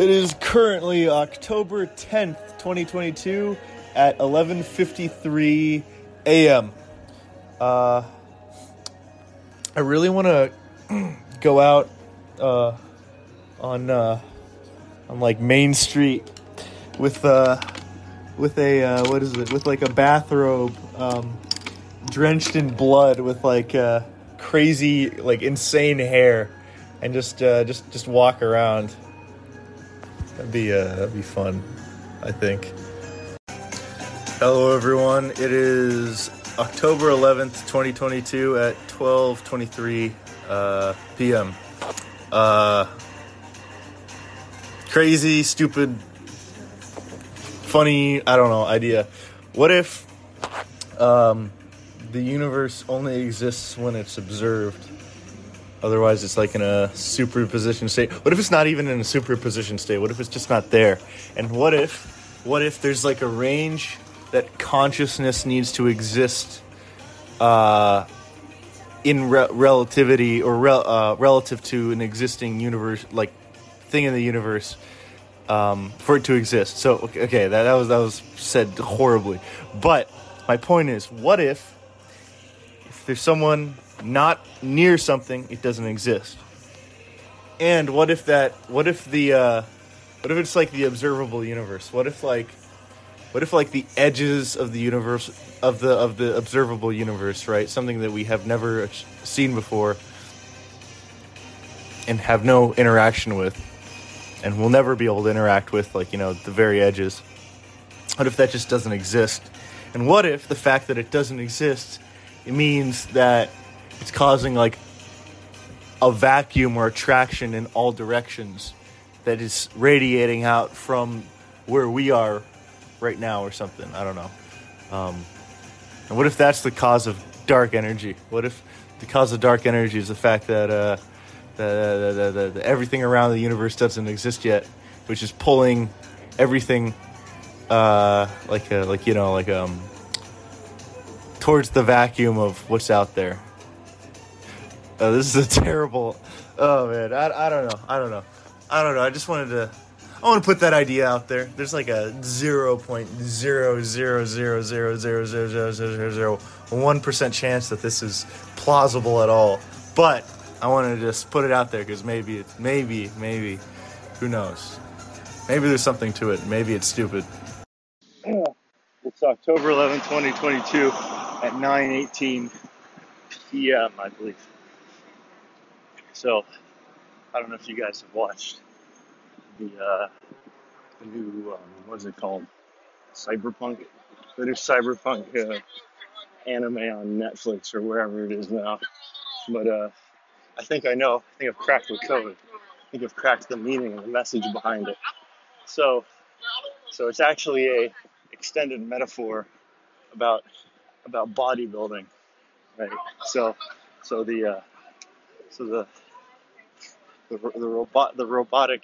It is currently October 10th, 2022 at 11:53 a.m. Uh, I really want to go out uh, on uh, on like Main Street with uh, with a uh, what is it? With like a bathrobe um, drenched in blood with like uh, crazy like insane hair and just uh, just just walk around. That'd be uh, that'd be fun, I think. Hello, everyone. It is October 11th, 2022 at 12:23 uh, p.m. Uh, crazy, stupid, funny. I don't know. Idea. What if um, the universe only exists when it's observed? Otherwise, it's like in a superposition state. What if it's not even in a superposition state? What if it's just not there? And what if, what if there's like a range that consciousness needs to exist uh, in re- relativity or re- uh, relative to an existing universe, like thing in the universe, um, for it to exist? So, okay, that, that was that was said horribly, but my point is, what if, if there's someone not near something, it doesn't exist. And what if that? What if the? Uh, what if it's like the observable universe? What if like? What if like the edges of the universe of the of the observable universe, right? Something that we have never seen before and have no interaction with, and we'll never be able to interact with, like you know, the very edges. What if that just doesn't exist? And what if the fact that it doesn't exist it means that it's causing like a vacuum or attraction in all directions that is radiating out from where we are right now or something. I don't know. Um, and what if that's the cause of dark energy? What if the cause of dark energy is the fact that, uh, that, that, that everything around the universe doesn't exist yet, which is pulling everything uh, like a, like you know like um towards the vacuum of what's out there. Uh, this is a terrible. Oh man, I, I don't know. I don't know. I don't know. I just wanted to. I want to put that idea out there. There's like a zero point zero zero zero zero zero zero zero zero zero one percent chance that this is plausible at all. But I want to just put it out there because maybe it's maybe maybe who knows. Maybe there's something to it. Maybe it's stupid. It's October 11, 2022 at 9:18 p.m. I believe. So, I don't know if you guys have watched the uh, the new um, what is it called? Cyberpunk. The new Cyberpunk uh, anime on Netflix or wherever it is now. But uh, I think I know. I think I've cracked the code. I think I've cracked the meaning and the message behind it. So, so it's actually a extended metaphor about about bodybuilding, right? So, so the uh, so the the, the robot the robotic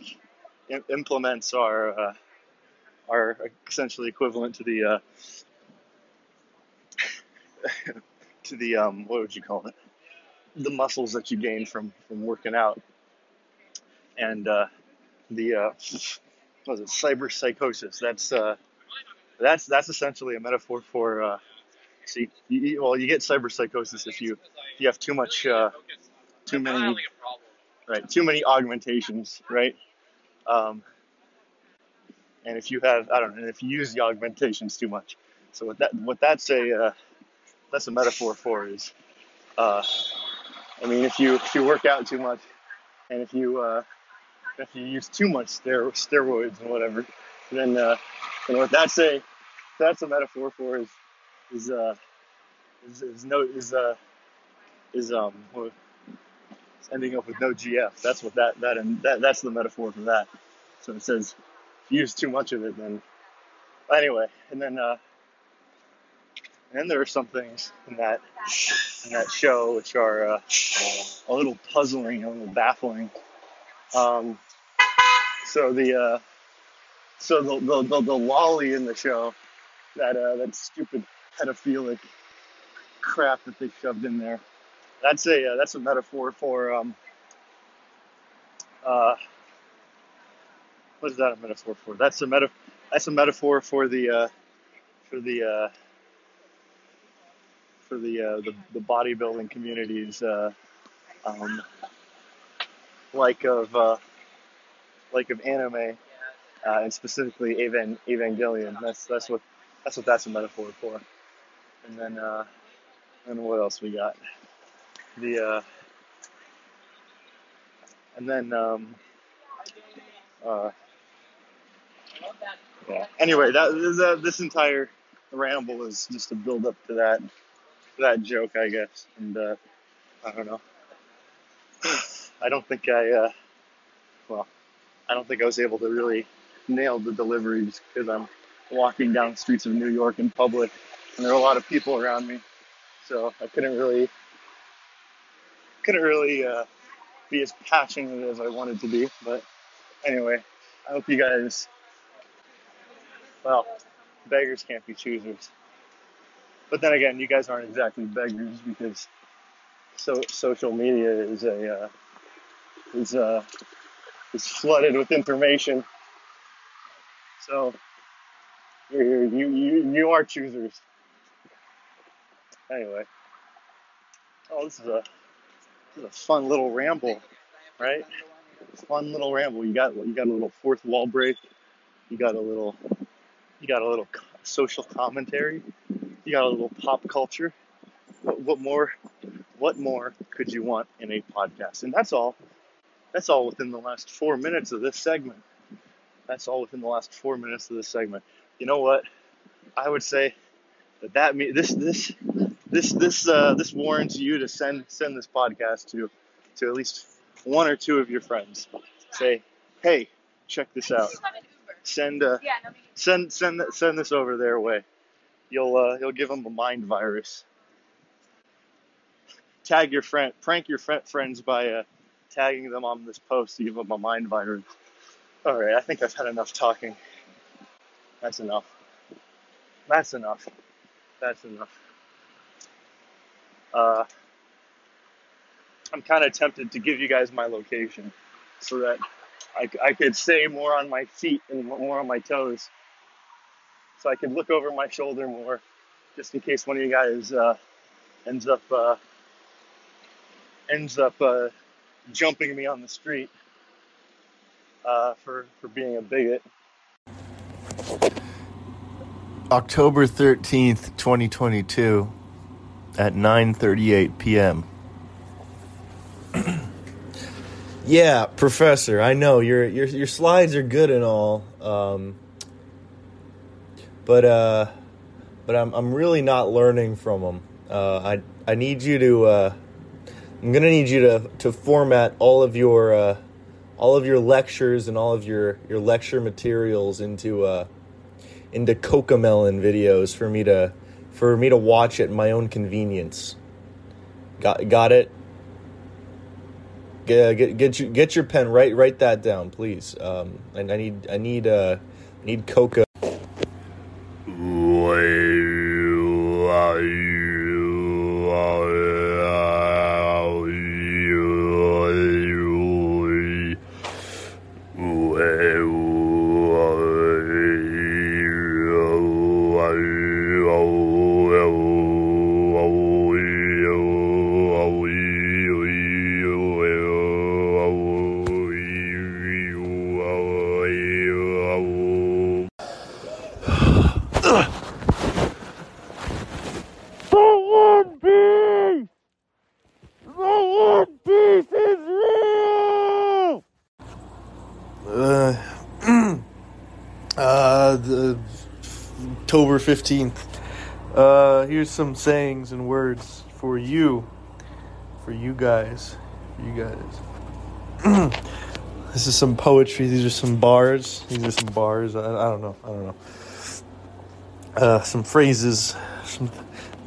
implements are uh, are essentially equivalent to the uh, to the um, what would you call it? The muscles that you gain from from working out. And uh, the uh, what was it? Cyber psychosis. That's uh, that's that's essentially a metaphor for uh, see you, well you get cyber psychosis if you if you have too much uh, too many right? Too many augmentations, right? Um, and if you have, I don't know, if you use the augmentations too much. So what that what that's a uh, that's a metaphor for is, uh, I mean, if you if you work out too much, and if you uh, if you use too much stero- steroids and whatever, then uh, what that's a that's a metaphor for is is uh is, is no is uh is um ending up with no GF. That's what that that and that that's the metaphor for that. So it says use too much of it, then anyway, and then uh, and there are some things in that in that show which are uh, a little puzzling, a little baffling. Um, so the uh, so the, the the, the loli in the show, that uh, that stupid pedophilic crap that they shoved in there that's a uh, that's a metaphor for um, uh, what is that a metaphor for? That's a meta. That's a metaphor for the uh, for the uh, for the, uh, the the bodybuilding communities uh, um, like of uh, like of anime uh, and specifically Evan Evangelion. That's that's what that's what that's a metaphor for. And then uh, and what else we got? The uh, and then um, uh, yeah. Anyway, that, this entire ramble is just a build up to that that joke, I guess. And uh, I don't know. I don't think I uh, well, I don't think I was able to really nail the deliveries because I'm walking down the streets of New York in public, and there are a lot of people around me, so I couldn't really couldn't really uh, be as passionate as I wanted to be. But anyway, I hope you guys. Well, beggars can't be choosers. But then again, you guys aren't exactly beggars because so social media is a uh, is uh, is flooded with information. So you you you are choosers. Anyway, oh, this is a a fun little ramble, right? Fun little ramble. You got you got a little fourth wall break. You got a little you got a little social commentary. You got a little pop culture. What, what more? What more could you want in a podcast? And that's all. That's all within the last four minutes of this segment. That's all within the last four minutes of this segment. You know what? I would say that that me this this this this uh, this warrants you to send send this podcast to to at least one or two of your friends. Say, hey, check this out. Send uh, send send send this over their way. You'll uh, you'll give them a mind virus. Tag your friend, prank your friends by uh, tagging them on this post to give them a mind virus. All right, I think I've had enough talking. That's enough. That's enough. That's enough. Uh, I'm kind of tempted to give you guys my location so that I, I could stay more on my feet and more on my toes. So I could look over my shoulder more just in case one of you guys uh, ends up uh, ends up uh, jumping me on the street uh, for for being a bigot. October 13th, 2022 at 9:38 p.m. yeah, professor, I know your your your slides are good and all. Um, but uh but I'm I'm really not learning from them. Uh, I I need you to uh, I'm gonna need you to to format all of your uh, all of your lectures and all of your your lecture materials into uh, into Cocomelon videos for me to for me to watch at my own convenience. Got got it. Get get get, get your pen. Write write that down, please. Um, and I need I need uh need Coca. 15th. Uh, here's some sayings and words for you. For you guys. You guys. this is some poetry. These are some bars. These are some bars. I, I don't know. I don't know. Uh, some phrases. Some.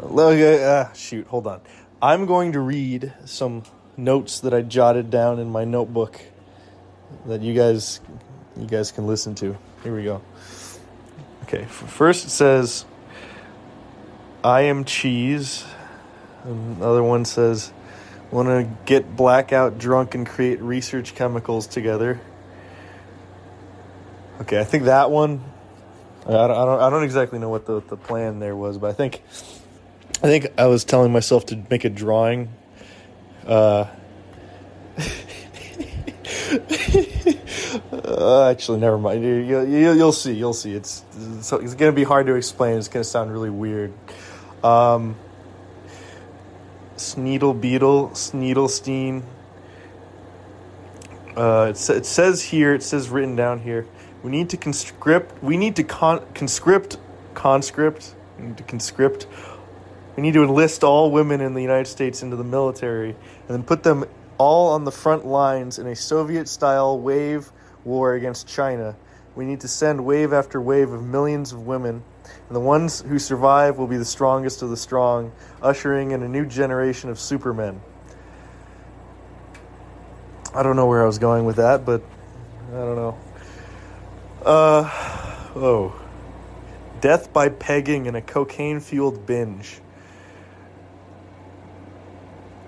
Uh, shoot, hold on. I'm going to read some notes that I jotted down in my notebook that you guys you guys can listen to. Here we go. Okay, first it says, I am cheese. Another one says, want to get blackout drunk and create research chemicals together. Okay, I think that one. I don't, I don't, I don't exactly know what the, the plan there was, but I think, I think I was telling myself to make a drawing. Uh, uh, actually, never mind. You, you, you, you'll see. You'll see. It's it's, it's going to be hard to explain. It's going to sound really weird. Um, Sneedle Beetle, Sneedlestein. Uh, it, it says here, it says written down here, we need to conscript, we need to con- conscript, conscript, we need to conscript, we need to enlist all women in the United States into the military and then put them all on the front lines in a Soviet style wave war against China. We need to send wave after wave of millions of women, and the ones who survive will be the strongest of the strong, ushering in a new generation of supermen. I don't know where I was going with that, but I don't know. Uh, oh. Death by pegging in a cocaine fueled binge.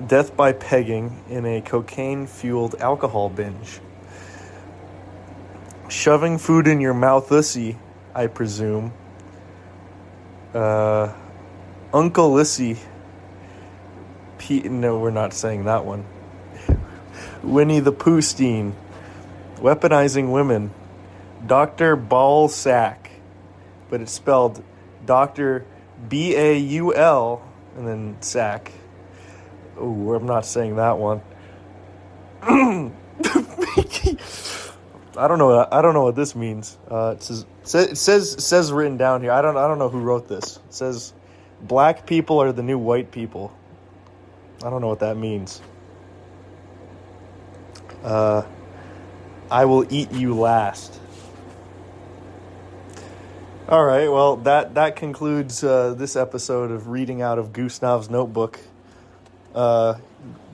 Death by pegging in a cocaine fueled alcohol binge. Shoving food in your mouth, ussy, I presume. Uh, Uncle Lissy. Pete, no, we're not saying that one. Winnie the Pooh Steen. Weaponizing women. Dr. Ball Sack. But it's spelled Dr. B A U L and then Sack. Oh, I'm not saying that one. I don't know. I don't know what this means. Uh, it says it says says written down here. I don't I don't know who wrote this. It says black people are the new white people. I don't know what that means. Uh, I will eat you last. All right. Well, that that concludes uh, this episode of reading out of Gustav's notebook. Uh,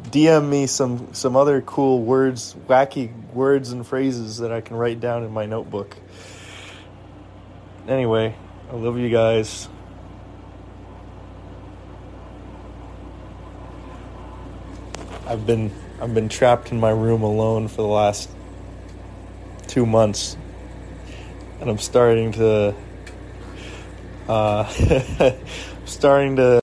DM me some some other cool words, wacky words and phrases that I can write down in my notebook. Anyway, I love you guys. I've been I've been trapped in my room alone for the last two months, and I'm starting to uh, starting to